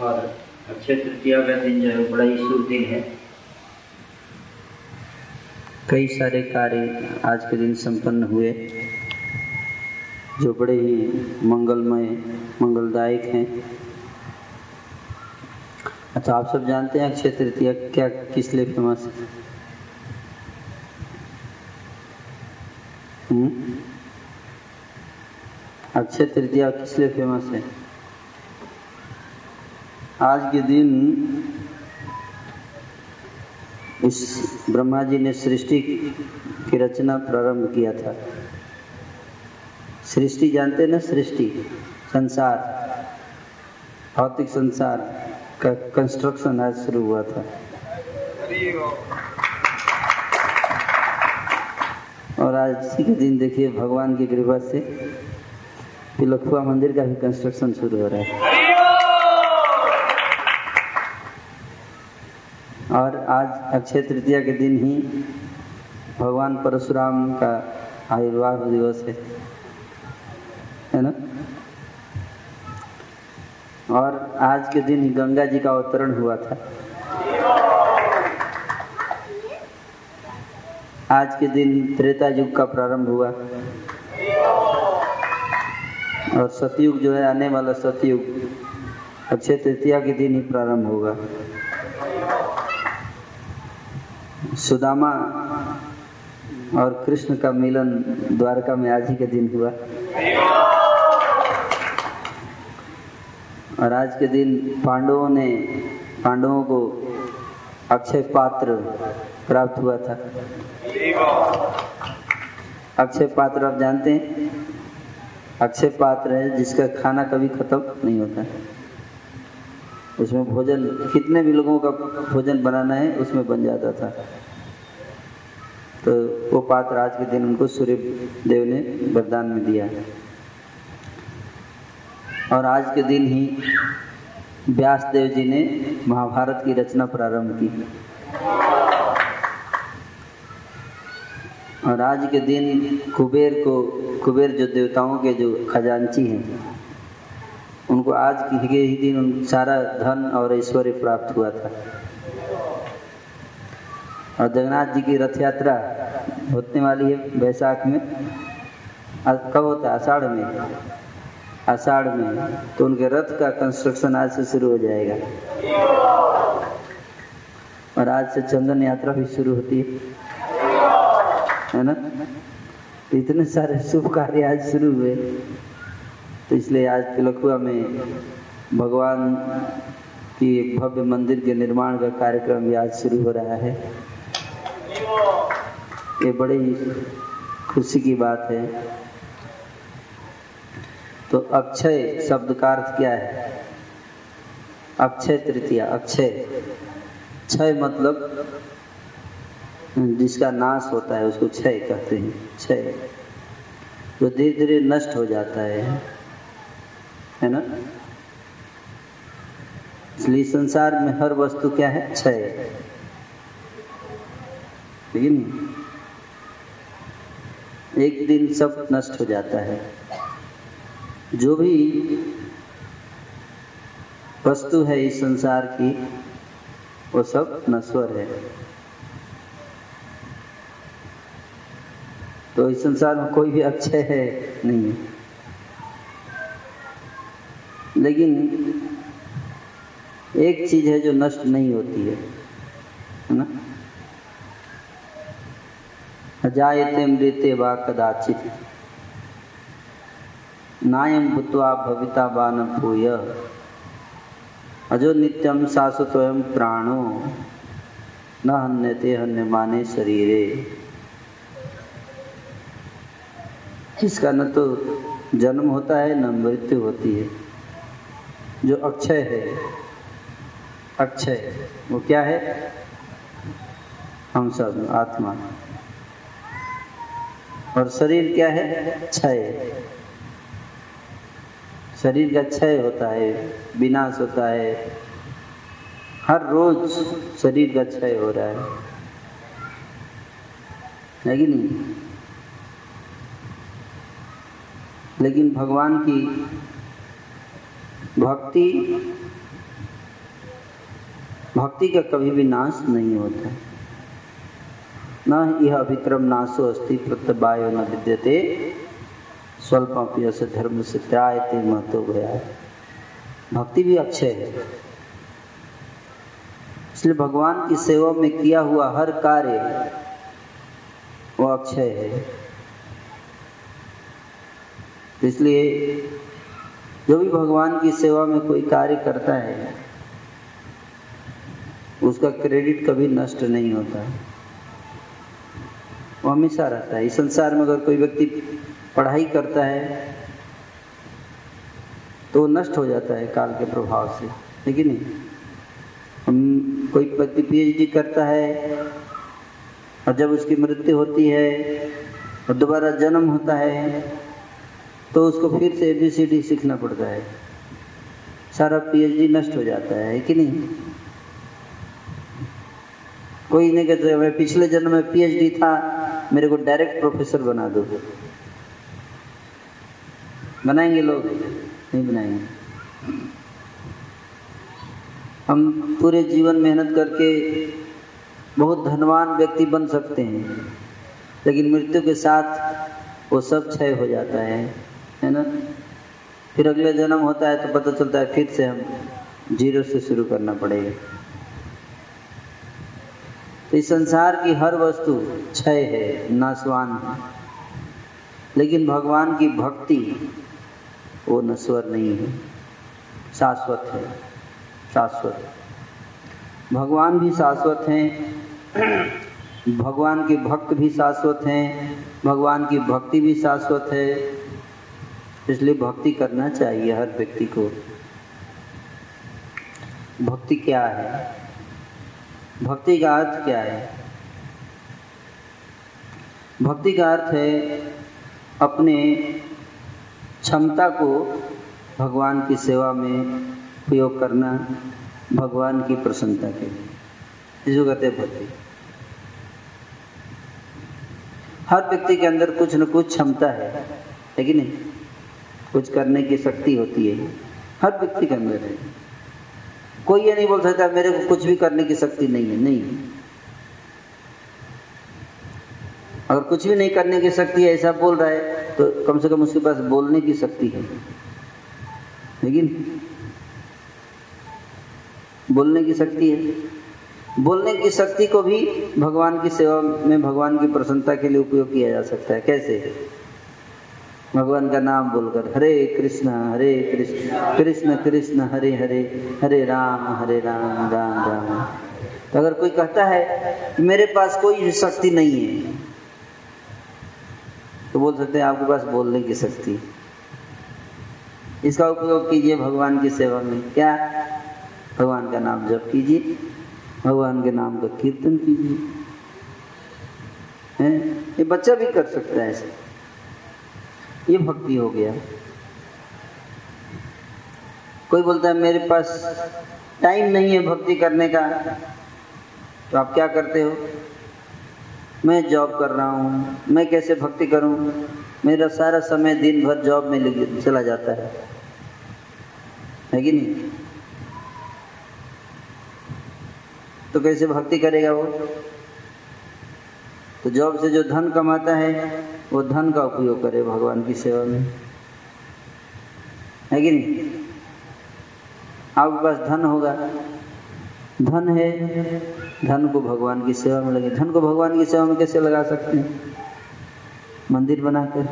और अक्षय तृतीया का दिन जो है बड़ा ही शुभ दिन है। कई सारे कार्य आज के दिन संपन्न हुए, जो बड़े ही मंगलमय, मंगलदायक हैं। अच्छा आप सब जानते हैं अक्षय तृतीया क्या, किस लिए फ़ेमस है? हम्म? अक्षय तृतीया किस लिए फ़ेमस है? आज के दिन इस ब्रह्मा जी ने सृष्टि की रचना प्रारंभ किया था। सृष्टि जानते ना सृष्टि? संसार। भौतिक संसार का कंस्ट्रक्शन आज शुरू हुआ था। और आज के दिन देखिए, भगवान की कृपा से तिलखुआ मंदिर का भी कंस्ट्रक्शन शुरू हो रहा है। और आज अक्षय तृतीया के दिन ही भगवान परशुराम का आयुर्वाद दिवस है। है ना? और आज के दिन ही गंगा जी का अवतरण हुआ था। आज के दिन त्रेता युग का प्रारंभ हुआ। और सतयुग जो है, आने वाला सतयुग अक्षय तृतीया के दिन ही प्रारंभ होगा। सुदामा और कृष्ण का मिलन द्वारका में आज ही के दिन हुआ। और आज के दिन पांडवों ने, पांडवों को अक्षय पात्र प्राप्त हुआ था। अक्षय पात्र आप जानते हैं? अक्षय पात्र है जिसका खाना कभी खत्म नहीं होता। उसमें भोजन, कितने भी लोगों का भोजन बनाना है, उसमें बन जाता था। तो वो पात्र आज के दिन उनको सूर्य देव ने वरदान में दिया। और आज के दिन ही व्यास देव जी ने महाभारत की रचना प्रारंभ की। और आज के दिन कुबेर को, कुबेर जो देवताओं के जो खजांची हैं, उनको आज के ही दिन सारा धन और ऐश्वर्य प्राप्त हुआ था। और जगन्नाथ जी की रथ यात्रा होने वाली है बैसाख में। कब होता है? आषाढ़ में। आषाढ़ में। तो उनके रथ का कंस्ट्रक्शन आज से शुरू हो जाएगा। और आज से चंदन यात्रा भी शुरू होती है। है ना? इतने सारे शुभ कार्य आज शुरू हुए। तो इसलिए आज तिलकुआ में भगवान की एक भव्य मंदिर के निर्माण का कार्यक्रम भी आज शुरू हो रहा है। ये बड़ी खुशी की बात है। तो अक्षय शब्द का अर्थ क्या है? अक्षय तृतीया, अक्षय। क्षय मतलब जिसका नाश होता है, उसको क्षय कहते हैं। क्षय। जो धीरे धीरे नष्ट हो जाता है है ना? इसलिए संसार में हर वस्तु क्या है? क्षय। लेकिन एक दिन सब नष्ट हो जाता है। जो भी वस्तु है इस संसार की, वो सब नश्वर है। तो इस संसार में कोई भी अक्षय है नहीं। है लेकिन एक चीज़ है जो नष्ट नहीं होती है है ना? अजायते मृते वा कदाचित। नायम भूत्वा भविता बान भूय अजो नित्यम शाश्वतोयम प्राणो। न हन्यते हन्य माने शरीरे। जिसका न तो जन्म होता है, न मृत्यु होती है। जो अक्षय है, अक्षय, वो क्या है? हम सब आत्मा। और शरीर क्या है? क्षय। शरीर का क्षय होता है, विनाश होता है। हर रोज शरीर का क्षय हो रहा है। है कि नहीं? लेकिन भगवान की भक्ति भक्ति का कभी भी नाश नहीं होता। न यह अभिक्रम नाशो अस्ति प्रत्यवायो न विद्यते। स्वल्प से धर्म से त्यायते महत्व भया भक्ति भी अक्षय है। इसलिए भगवान की सेवा में किया हुआ हर कार्य वो अक्षय है। इसलिए जो भी भगवान की सेवा में कोई कार्य करता है, उसका क्रेडिट कभी नष्ट नहीं होता। वो हमेशा रहता है। इस संसार में अगर कोई व्यक्ति पढ़ाई करता है तो नष्ट हो जाता है काल के प्रभाव से। लेकिन नहीं? हम कोई व्यक्ति पीएचडी करता है और जब उसकी मृत्यु होती है और दोबारा जन्म होता है तो उसको फिर से एबीसीडी सीखना पड़ता है। सारा पीएचडी नष्ट हो जाता है कि नहीं? कोई नहीं कहते, मैं पिछले जन्म में पीएचडी था मेरे को डायरेक्ट प्रोफेसर बना दो बनाएँगे लोग? नहीं बनाएँगे। हम पूरे जीवन मेहनत करके बहुत धनवान व्यक्ति बन सकते हैं, लेकिन मृत्यु के साथ वो सब क्षय हो जाता है है ना? फिर अगले जन्म होता है तो पता चलता है फिर से हम ज़ीरो से शुरू करना पड़ेगा। तो इस संसार की हर वस्तु क्षय है, नाशवान है। लेकिन भगवान की भक्ति, वो नश्वर नहीं है। शाश्वत है, शाश्वत। भगवान भी शाश्वत हैं, भगवान के भक्त भी शाश्वत हैं, भगवान की भक्ति भी शाश्वत है। इसलिए भक्ति करना चाहिए हर व्यक्ति को। भक्ति क्या है? भक्ति का अर्थ क्या है? भक्ति का अर्थ है अपने क्षमता को भगवान की सेवा में उपयोग करना, भगवान की प्रसन्नता के लिए। इसको कहते हैं भक्ति। हर व्यक्ति के अंदर कुछ न कुछ क्षमता है है कि नहीं? कुछ करने की शक्ति होती है। हर व्यक्ति के अंदर है। कोई ये नहीं बोल सकता, मेरे को कुछ भी करने की शक्ति नहीं है, नहीं। अगर कुछ भी नहीं करने की शक्ति है, ऐसा बोल रहा है तो कम से कम उसके पास बोलने की शक्ति है। लेकिन बोलने की शक्ति है। बोलने की शक्ति को भी भगवान की सेवा में, भगवान की प्रसन्नता के लिए उपयोग किया जा सकता है। कैसे? भगवान का नाम बोलकर हरे कृष्ण हरे कृष्ण कृष्ण कृष्ण, हरे हरे हरे राम हरे राम राम राम। तो अगर कोई कहता है कि मेरे पास कोई शक्ति नहीं है तो बोल सकते हैं, आपके पास बोलने की शक्ति। इसका उपयोग कीजिए भगवान की सेवा में। क्या? भगवान का नाम जप कीजिए, भगवान के नाम का कीर्तन कीजिए। हैं? ये बच्चा भी कर सकता है ऐसे। ये भक्ति हो गया। कोई बोलता है, मेरे पास टाइम नहीं है भक्ति करने का। तो आप क्या करते हो? मैं जॉब कर रहा हूँ। मैं कैसे भक्ति करूँ? मेरा सारा समय दिन भर जॉब में चला जाता है। है कि नहीं? तो कैसे भक्ति करेगा वो? तो जॉब से जो धन कमाता है वो धन का उपयोग करे भगवान की सेवा में। है कि नहीं? आपके पास धन होगा। धन है, धन को भगवान की सेवा में लगे। धन को भगवान की सेवा में कैसे लगा सकते हैं? मंदिर बनाकर।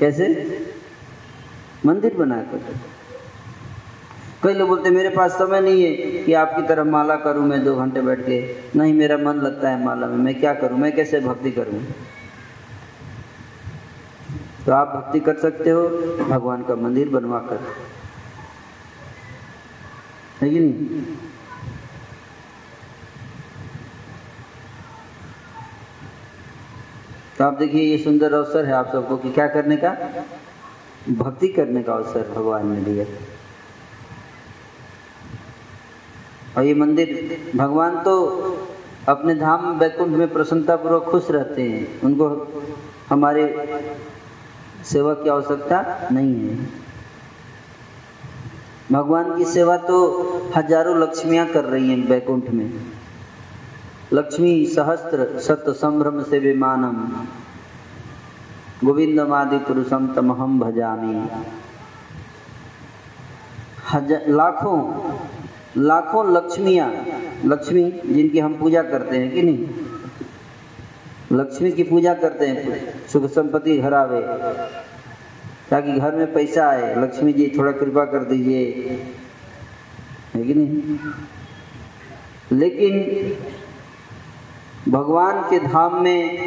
कैसे? मंदिर बनाकर। कई लोग बोलते, मेरे पास समय नहीं है कि आपकी तरह माला करूँ मैं दो घंटे बैठ के। नहीं, मेरा मन लगता है माला में। मैं क्या करूँ? मैं कैसे भक्ति करूँ? तो आप भक्ति कर सकते हो, भगवान का मंदिर बनवा कर कि नहीं? तो आप देखिए, ये सुंदर अवसर है आप सबको कि क्या करने का? भक्ति करने का अवसर भगवान ने दिया। और ये मंदिर, भगवान तो अपने धाम वैकुंठ में प्रसन्नता पूर्वक खुश रहते हैं। उनको हमारे सेवा की आवश्यकता नहीं है। भगवान की सेवा तो हज़ारों लक्ष्मियाँ कर रही हैं बैकुंठ में। लक्ष्मी सहस्त्र सत संभ्रम से विमानम गोविंदमादि पुरुषम तमहम भजामी। लाखों लाखों लक्ष्मियाँ लक्ष्मी जिनकी हम पूजा करते हैं कि नहीं? लक्ष्मी की पूजा करते हैं। सुख संपत्ति घर आवे ताकि घर में पैसा आए। लक्ष्मी जी, थोड़ा कृपा कर दीजिए। है कि नहीं? लेकिन भगवान के धाम में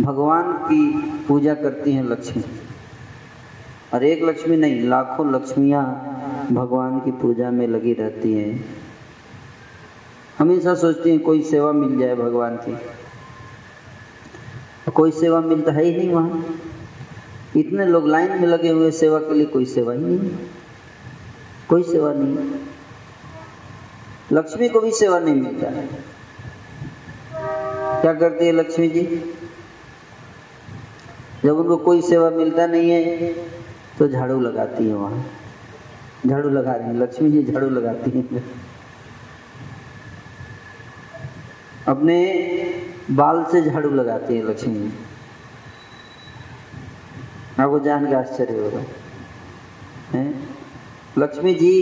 भगवान की पूजा करती हैं लक्ष्मी। और एक लक्ष्मी नहीं, लाखों लक्ष्मियाँ भगवान की पूजा में लगी रहती हैं। हमेशा सोचती हैं, कोई सेवा मिल जाए भगवान की। कोई सेवा मिलता है ही नहीं वहाँ। इतने लोग लाइन में लगे हुए सेवा के लिए कोई सेवा ही नहीं। कोई सेवा नहीं। लक्ष्मी को भी सेवा नहीं मिलता। है क्या करती है लक्ष्मी जी? जब उनको कोई सेवा मिलता नहीं है तो झाड़ू लगाती है वहाँ। झाड़ू लगा रही है। लक्ष्मी जी झाड़ू लगाती है। अपने बाल से झाड़ू लगाती है लक्ष्मी जी। आपको जान के आश्चर्य होगा। लक्ष्मी जी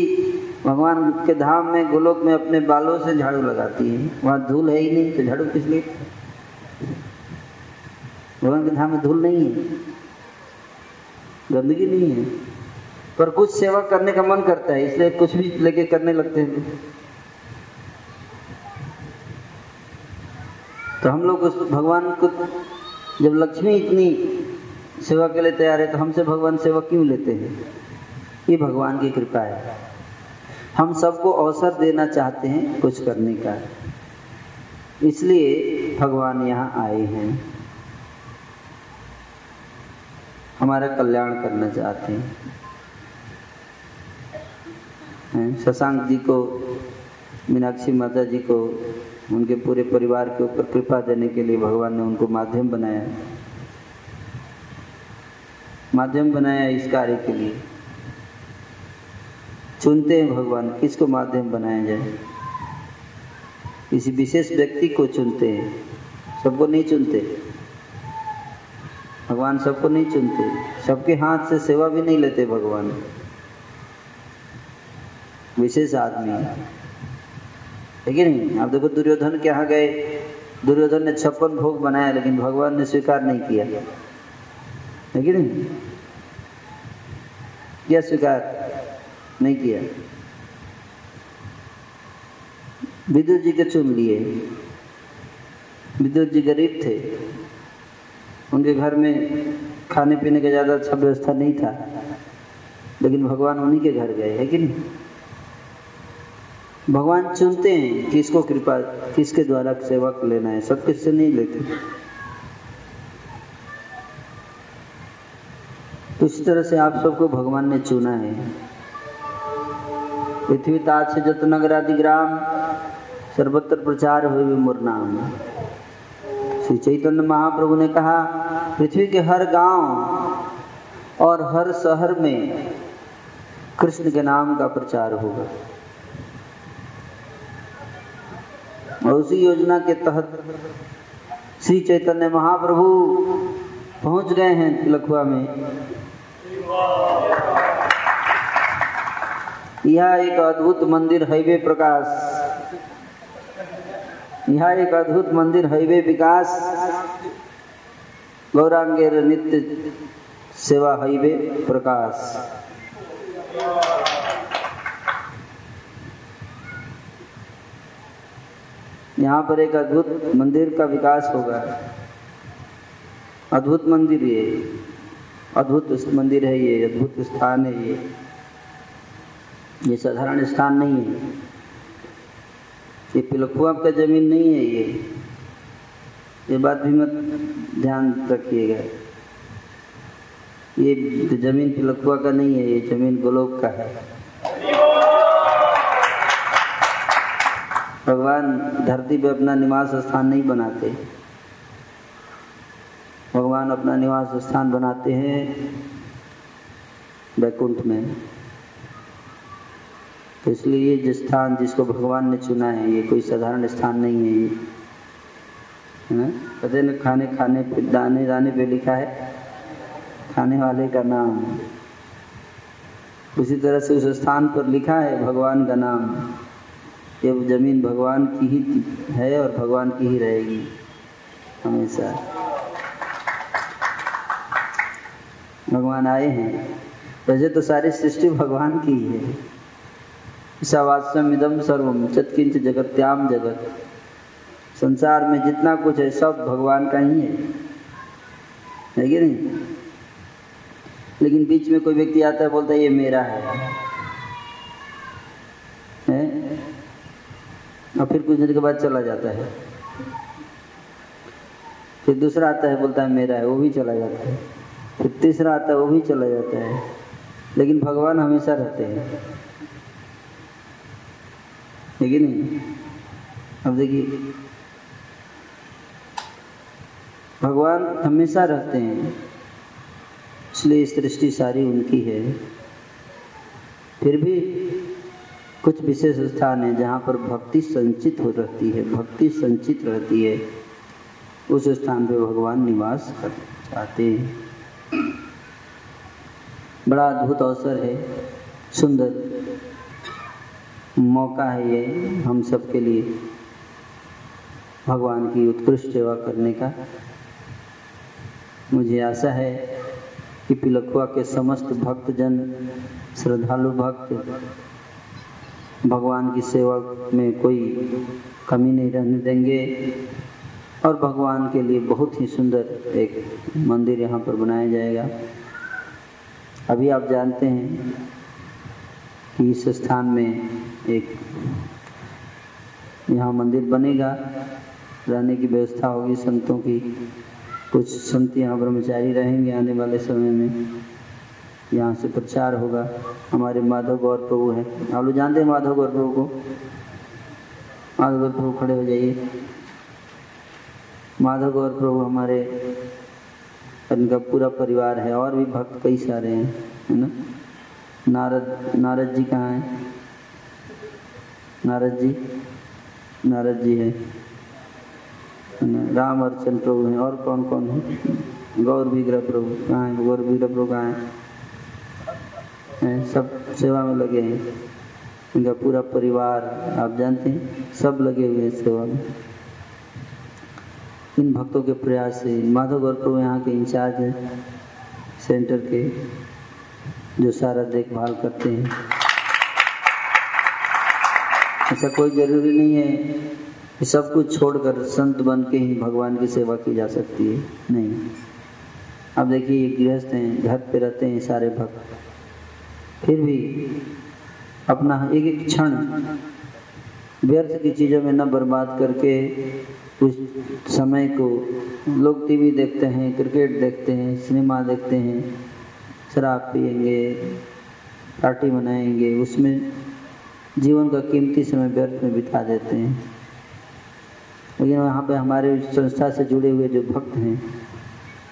भगवान के धाम में, गोलोक में अपने बालों से झाड़ू लगाती है। वहाँ धूल है ही नहीं तो झाड़ू किस लिए? भगवान के धाम में धूल नहीं है। गंदगी नहीं है। पर कुछ सेवा करने का मन करता है, इसलिए कुछ भी लेके करने लगते हैं। तो हम लोग उस भगवान को, जब लक्ष्मी इतनी सेवा के लिए तैयार है तो हमसे भगवान सेवा क्यों लेते हैं? ये भगवान की कृपा है। हम सबको अवसर देना चाहते हैं कुछ करने का। इसलिए भगवान यहाँ आए हैं। हमारा कल्याण करना चाहते हैं। शशांक जी को, मीनाक्षी माता जी को, उनके पूरे परिवार के ऊपर कृपा देने के लिए भगवान ने उनको माध्यम बनाया। माध्यम बनाया इस कार्य के लिए। चुनते हैं भगवान, किसको माध्यम बनाया जाए? किसी विशेष व्यक्ति को चुनते हैं। सबको नहीं चुनते। भगवान सबको नहीं चुनते। सबके हाथ से सेवा भी नहीं लेते भगवान। विशेष आदमी। है कि नहीं? आप देखो दुर्योधन के यहाँ गए। दुर्योधन ने छप्पन भोग बनाया, लेकिन भगवान ने स्वीकार नहीं किया। है कि नहीं? किया स्वीकार नहीं किया? विद्युत जी के चुन लिए। विद्युत जी गरीब थे। उनके घर में खाने पीने का ज़्यादा अच्छा व्यवस्था नहीं था। लेकिन भगवान उन्हीं के घर गए, है कि नहीं? भगवान चुनते हैं किसको कृपा किसके द्वारा सेवा लेना है। सब किससे नहीं लेते? तो इस तरह से आप सबको भगवान ने चुना है। पृथ्वी ताज से जत नगरादि ग्राम, सर्वत्र प्रचार हुए मोर नाम। श्री चैतन्य महाप्रभु ने कहा, पृथ्वी के हर गाँव और हर शहर में कृष्ण के नाम का प्रचार होगा। और उसी योजना के तहत श्री चैतन्य महाप्रभु पहुँच गए हैं तिलकुआ में। यह एक अद्भुत मंदिर हाईवे प्रकाश। यह एक अद्भुत मंदिर हाईवे विकास। गौरांगेर नित्य सेवा हाईवे प्रकाश। यहाँ पर एक अद्भुत मंदिर का विकास होगा। अद्भुत मंदिर ये। अद्भुत मंदिर है ये, अद्भुत स्थान है ये। ये साधारण स्थान नहीं है। ये पिलखुआ का ज़मीन नहीं है ये। ये बात भी मत ध्यान रखिएगा। ये ज़मीन पिलखुआ का नहीं है, ये ज़मीन गोलोक का है। भगवान धरती पे अपना निवास स्थान नहीं बनाते। भगवान अपना निवास स्थान बनाते हैं वैकुंठ में। तो इसलिए ये जो स्थान जिसको भगवान ने चुना है, ये कोई साधारण स्थान नहीं है ये। है ना? पता न खाने खाने पे, दाने दाने पे लिखा है। खाने वाले का नाम। उसी तरह से उस स्थान पर लिखा है भगवान का नाम। ये ज़मीन भगवान की ही है और भगवान की ही रहेगी, हमेशा। भगवान आए हैं। वैसे तो सारी सृष्टि भगवान की ही है। ईशावास्यम इदम सर्वम, चतकिंच जगत्याम जगत। संसार में जितना कुछ है, सब भगवान का ही है। है कि नहीं? लेकिन बीच में कोई व्यक्ति आता है, बोलता है, ये मेरा है और फिर कुछ देर के बाद चला जाता है। फिर दूसरा आता है, बोलता है, मेरा है, वो भी चला जाता है। फिर तीसरा आता है, वो भी चला जाता है। लेकिन भगवान हमेशा रहते हैं। कि नहीं? अब देखिए, भगवान हमेशा रहते हैं। इसलिए सृष्टि सारी उनकी है। फिर भी कुछ विशेष स्थान है जहाँ पर भक्ति संचित हो रहती है, भक्ति संचित रहती है। उस स्थान पे भगवान निवास कर चाहते हैं। बड़ा अद्भुत अवसर है। सुंदर मौका है ये हम सब के लिए भगवान की उत्कृष्ट सेवा करने का। मुझे आशा है कि पिलखुआ के समस्त भक्तजन, श्रद्धालु भक्त भगवान की सेवा में कोई कमी नहीं रहने देंगे। और भगवान के लिए बहुत ही सुंदर एक मंदिर यहाँ पर बनाया जाएगा। अभी आप जानते हैं कि इस स्थान में एक यहाँ मंदिर बनेगा। रहने की व्यवस्था होगी संतों की। कुछ संत यहाँ ब्रह्मचारी रहेंगे आने वाले समय में। यहाँ से प्रचार होगा। हमारे माधव गौर प्रभु हैं। आप लोग जानते हैं माधव गौर प्रभु को? माधव गौर प्रभु खड़े हो जाइए। माधव गौर प्रभु हमारे उनका पूरा परिवार है, और भी भक्त कई सारे हैं, है ना? नारद नारद जी कहाँ हैं? नारद जी नारद जी है राम अर्चन प्रभु हैं, और कौन कौन है? गौर विग्रह प्रभु कहाँ है? गौर विग्रह प्रभु कहाँ है? सब सेवा में लगे हैं। उनका पूरा परिवार, आप जानते हैं, सब लगे हुए हैं सेवा में। इन भक्तों के प्रयास से माधव गौर प्रभु यहाँ के इंचार्ज हैं, सेंटर के, जो सारा देखभाल करते हैं। ऐसा कोई ज़रूरी नहीं है कि सब कुछ छोड़कर संत बन के ही भगवान की सेवा की जा सकती है। नहीं। अब देखिए गृहस्थ हैं, घर पे रहते हैं सारे भक्त। फिर भी अपना एक एक क्षण व्यर्थ की चीज़ों में न बर्बाद करके उस समय को लोग टीवी देखते हैं, क्रिकेट देखते हैं, सिनेमा देखते हैं, शराब पियेंगे, पार्टी मनाएँगे, उसमें जीवन का कीमती समय व्यर्थ में बिता देते हैं। लेकिन वहाँ पे हमारे संस्था से जुड़े हुए जो भक्त हैं,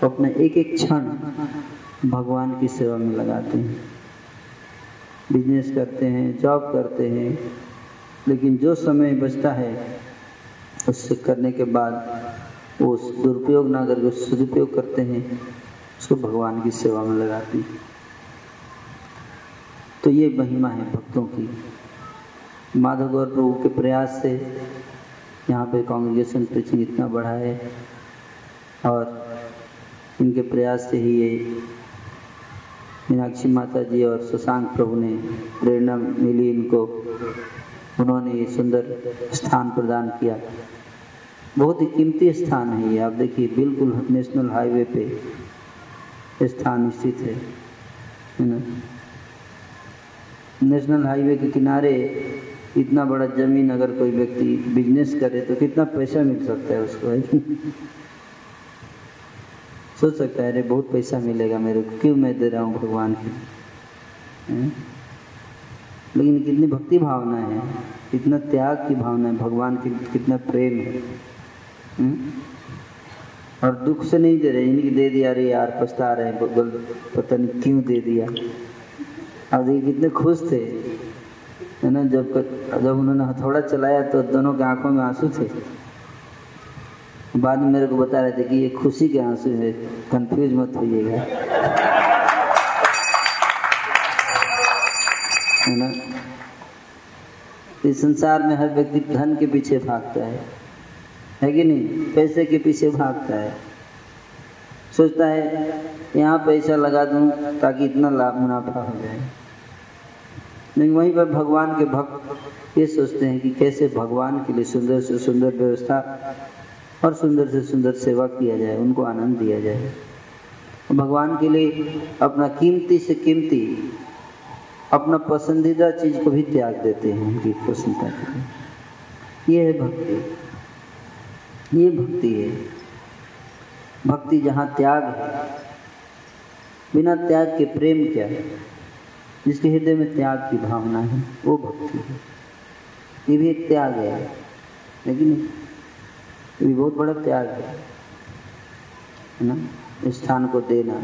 वो अपना एक एक क्षण भगवान की सेवा में लगाते हैं। बिज़नेस करते हैं, जॉब करते हैं, लेकिन जो समय बचता है, उससे करने के बाद वो दुरुपयोग ना करके सदुपयोग करते हैं, उसको भगवान की सेवा में लगाते तो ये महिमा है भक्तों की। माधव गौर प्रभु के प्रयास से यहाँ पे कांग्रेगेशन प्रीचिंग इतना बढ़ा है और इनके प्रयास से ही ये मीनाक्षी माता जी और शशांक प्रभु ने प्रेरणा मिली इनको। उन्होंने ये सुंदर स्थान प्रदान किया। बहुत ही कीमती स्थान है ये। आप देखिए, बिल्कुल नेशनल हाईवे पे स्थान स्थित है। नेशनल हाईवे के किनारे इतना बड़ा ज़मीन अगर कोई व्यक्ति बिज़नेस करे तो कितना पैसा मिल सकता है उसको सोच सकता है, अरे, बहुत पैसा मिलेगा मेरे को, क्यों मैं दे रहा हूँ भगवान की? लेकिन कितनी भक्ति भावना है, कितना त्याग की भावना है, भगवान की कितना प्रेम है। और दुख से नहीं दे रहे इनकी दे दिया, अरे यार, पछता रहे पता नहीं क्यों दे दिया। अब देखिए, कितने खुश थे। है ना, जब जब उन्होंने हथौड़ा चलाया तो दोनों के आँखों में आँसू थे। बाद में मेरे को बता रहे थे कि ये खुशी के आँसू है कंफ्यूज मत होइएगा। है ना? इस संसार में हर व्यक्ति धन के पीछे भागता है। है कि नहीं? पैसे के पीछे भागता है। सोचता है, यहाँ पैसा लगा दूँ ताकि इतना लाभ मुनाफा हो जाए। लेकिन वहीं पर भगवान के भक्त ये सोचते हैं कि कैसे भगवान के लिए सुंदर से सुंदर व्यवस्था और सुंदर से सुंदर सेवा किया जाए, उनको आनंद दिया जाए। भगवान के लिए अपना कीमती से कीमती, अपना पसंदीदा चीज़ को भी त्याग देते हैं उनकी प्रसन्नता के लिए। ये है भक्ति। ये भक्ति है। भक्ति जहाँ त्याग है, बिना त्याग के प्रेम क्या है? जिसके हृदय में त्याग की भावना है, वो भक्ति है। ये भी एक त्याग है, लेकिन ये बहुत बड़ा त्याग है ना? स्थान को देना,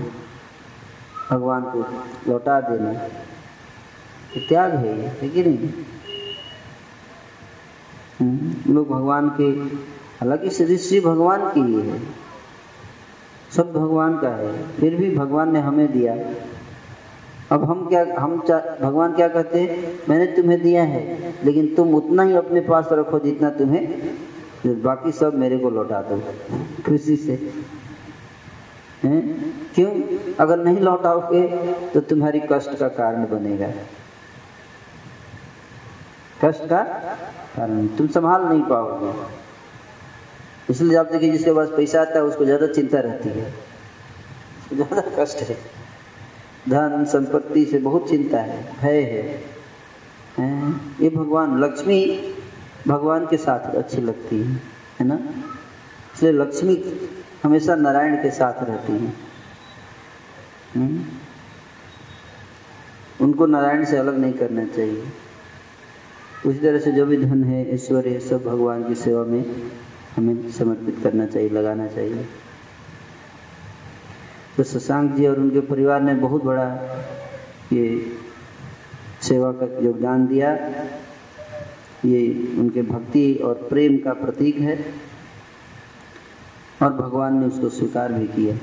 भगवान को लौटा देना त्याग है ये, है कि नहीं? लोग भगवान के, हालाँकि सृष्टि भगवान की ही है, सब भगवान का है, फिर भी भगवान ने हमें दिया। अब हम क्या, हम भगवान क्या कहते हैं? मैंने तुम्हें दिया है, लेकिन तुम उतना ही अपने पास रखो जितना तुम्हें बाकी सब मेरे को लौटा दो, खुशी से। हैं? क्यों? अगर नहीं लौटाओगे तो तुम्हारी कष्ट का कारण बनेगा। कष्ट का कारण? तुम संभाल नहीं पाओगे। इसलिए आप देखिए, जिसके पास पैसा आता है, उसको ज़्यादा चिंता रहती है। ज़्यादा कष्ट है। धन, संपत्ति से बहुत चिंता है, भय है। हैं? ये भगवान लक्ष्मी भगवान के साथ अच्छी लगती है है ना? इसलिए लक्ष्मी हमेशा नारायण के साथ रहती है। उनको नारायण से अलग नहीं करना चाहिए। उसी तरह से जो भी धन है, ईश्वर है, सब भगवान की सेवा में हमें समर्पित करना चाहिए, लगाना चाहिए। तो शशांक जी और उनके परिवार ने बहुत बड़ा ये सेवा का योगदान दिया। ये उनके भक्ति और प्रेम का प्रतीक है और भगवान ने उसको स्वीकार भी किया।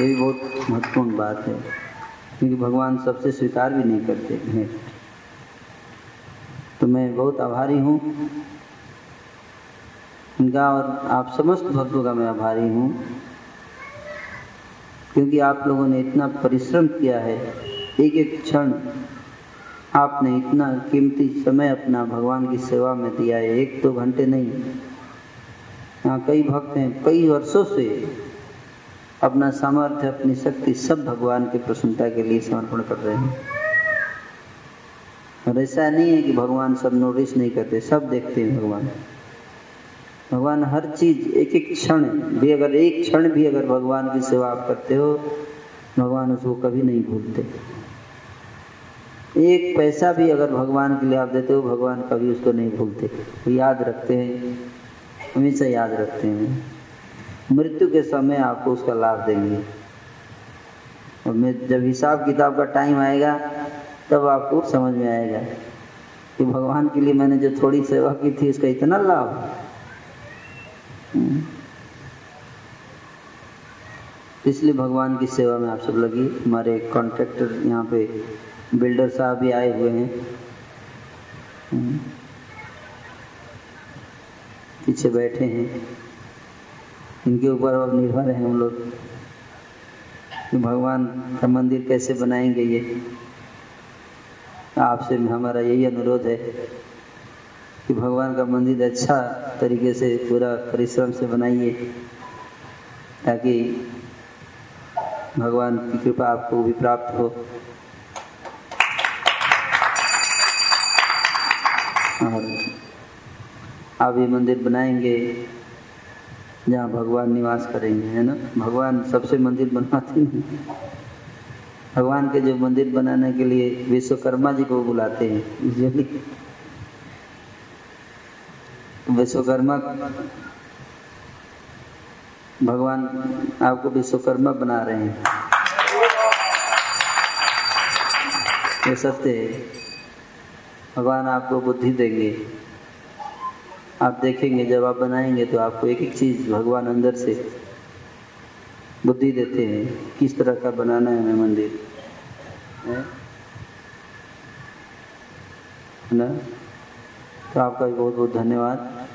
ये भी बहुत महत्वपूर्ण बात है, क्योंकि भगवान सबसे स्वीकार भी नहीं करते हैं। तो मैं बहुत आभारी हूँ। इनका और आप समस्त भक्तों का मैं आभारी हूँ, क्योंकि आप लोगों ने इतना परिश्रम किया है एक एक क्षण आपने इतना कीमती समय अपना भगवान की सेवा में दिया है, एक दो घंटे नहीं। यहाँ कई भक्त हैं, कई वर्षों से अपना सामर्थ्य, अपनी शक्ति सब भगवान की प्रसन्नता के लिए समर्पण कर रहे हैं। और ऐसा नहीं है कि भगवान सब नोटिस नहीं करते, सब देखते हैं भगवान। भगवान हर चीज़ एक एक क्षण भी अगर एक क्षण भी अगर भगवान की सेवा आप करते हो, भगवान उसको कभी नहीं भूलते। एक पैसा भी अगर भगवान के लिए आप देते हो, भगवान कभी उसको नहीं भूलते। याद रखते हैं, हमेशा याद रखते हैं। मृत्यु के समय आपको उसका लाभ देंगे। और मैं जब हिसाब किताब का टाइम आएगा, तब आपको समझ में आएगा कि भगवान के लिए मैंने जो थोड़ी सेवा की थी उसका इतना लाभ। इसलिए भगवान की सेवा में आप सब लगी। हमारे कॉन्ट्रैक्टर यहाँ पे बिल्डर साहब भी आए हुए हैं। पीछे बैठे हैं। इनके ऊपर अब निर्भर हैं हम लोग। कि भगवान का मंदिर कैसे बनाएँगे ये। आपसे हमारा यही अनुरोध है कि भगवान का मंदिर अच्छा तरीके से पूरा परिश्रम से बनाइए, ताकि भगवान की कृपा आपको भी प्राप्त हो। आप ये मंदिर बनाएँगे, जहाँ भगवान निवास करेंगे, है ना? भगवान सबसे मंदिर बनवाते हैं। भगवान के जो मंदिर बनाने के लिए विश्वकर्मा जी को बुलाते हैं। विश्वकर्मा, भगवान आपको विश्वकर्मा बना रहे हैं। ये सत्य है। भगवान आपको बुद्धि देंगे। आप देखेंगे, जब आप बनाएँगे तो आपको एक एक चीज़ भगवान अंदर से बुद्धि देते हैं, किस तरह का बनाना है हमें मंदिर। है? ना? तो आपका भी बहुत बहुत धन्यवाद।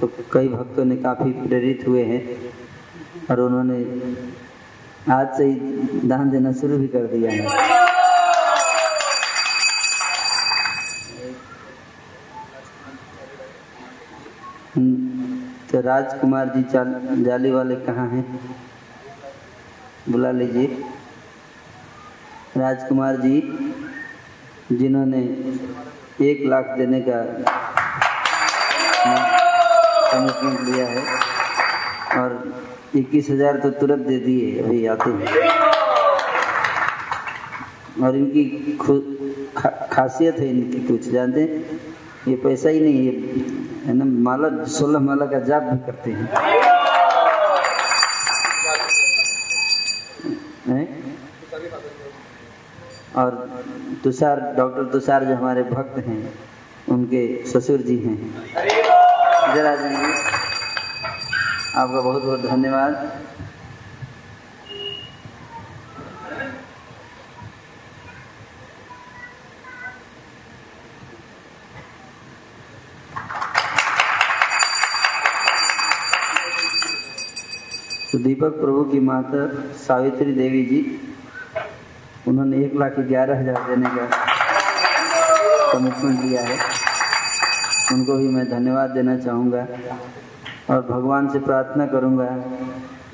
तो कई भक्तों ने काफ़ी प्रेरित हुए हैं। और उन्होंने आज से ही दान देना शुरू भी कर दिया है। तो राजकुमार जी जाली वाले कहाँ हैं? बुला लीजिए। राजकुमार जी, जिन्होंने एक लाख देने का कमिटमेंट लिया है और इक्कीस हज़ार तो तुरंत दे दिए अभी आते हैं। और इनकी खा, खासियत है इनकी कुछ जानते हैं? ये पैसा ही नहीं है ना माला सोलह माला का जाप भी करते हैं। है? और तुषार डॉक्टर तुषार जो हमारे भक्त हैं उनके ससुर जी हैं। जरा जाएँगे आपका बहुत बहुत धन्यवाद। तो दीपक प्रभु की माता सावित्री देवी जी, उन्होंने एक लाख ग्यारह हज़ार देने का कमिटमेंट लिया है। उनको भी मैं धन्यवाद देना चाहूँगा। और भगवान से प्रार्थना करूँगा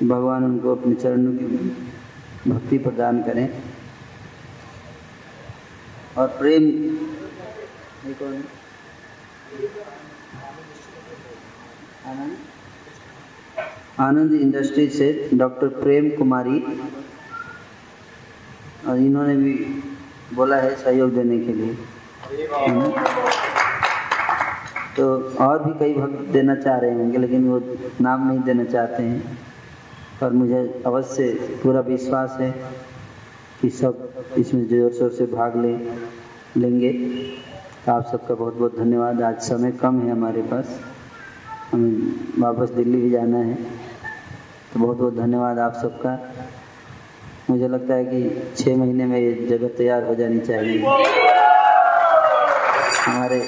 भगवान उनको अपने चरणों की भक्ति प्रदान करें। और प्रेम आनंद आनंद इंडस्ट्री से डॉक्टर प्रेम कुमारी, और इन्होंने भी बोला है सहयोग देने के लिए। तो और भी कई भक्त देना चाह रहे होंगे, लेकिन वो नाम नहीं देना चाहते हैं। पर मुझे अवश्य पूरा विश्वास है कि सब इसमें ज़ोर शोर से भाग ले, लेंगे। आप सबका बहुत बहुत धन्यवाद। आज समय कम है हमारे पास। हमें वापस दिल्ली भी जाना है। तो बहुत बहुत धन्यवाद आप सबका। मुझे लगता है कि छः महीने में ये जगह तैयार हो जानी चाहिए। हमारे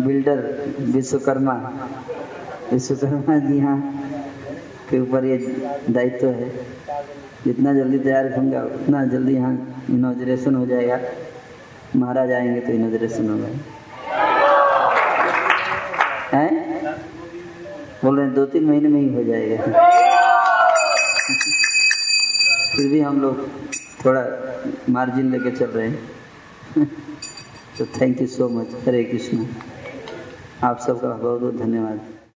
बिल्डर विश्वकर्मा। विश्वकर्मा जी हाँ के ऊपर ये दायित्व है। जितना जल्दी तैयार होंगे, उतना जल्दी यहाँ इनोजरेशन हो जाएगा। महाराज आएँगे तो इनोजरेशन होगा। हैं? बोल रहे दो तीन महीने में ही हो जाएगा। फिर भी हम लोग थोड़ा मार्जिन लेके चल रहे हैं। तो thank you so much Hare Krishna. आप सबका बहुत बहुत धन्यवाद।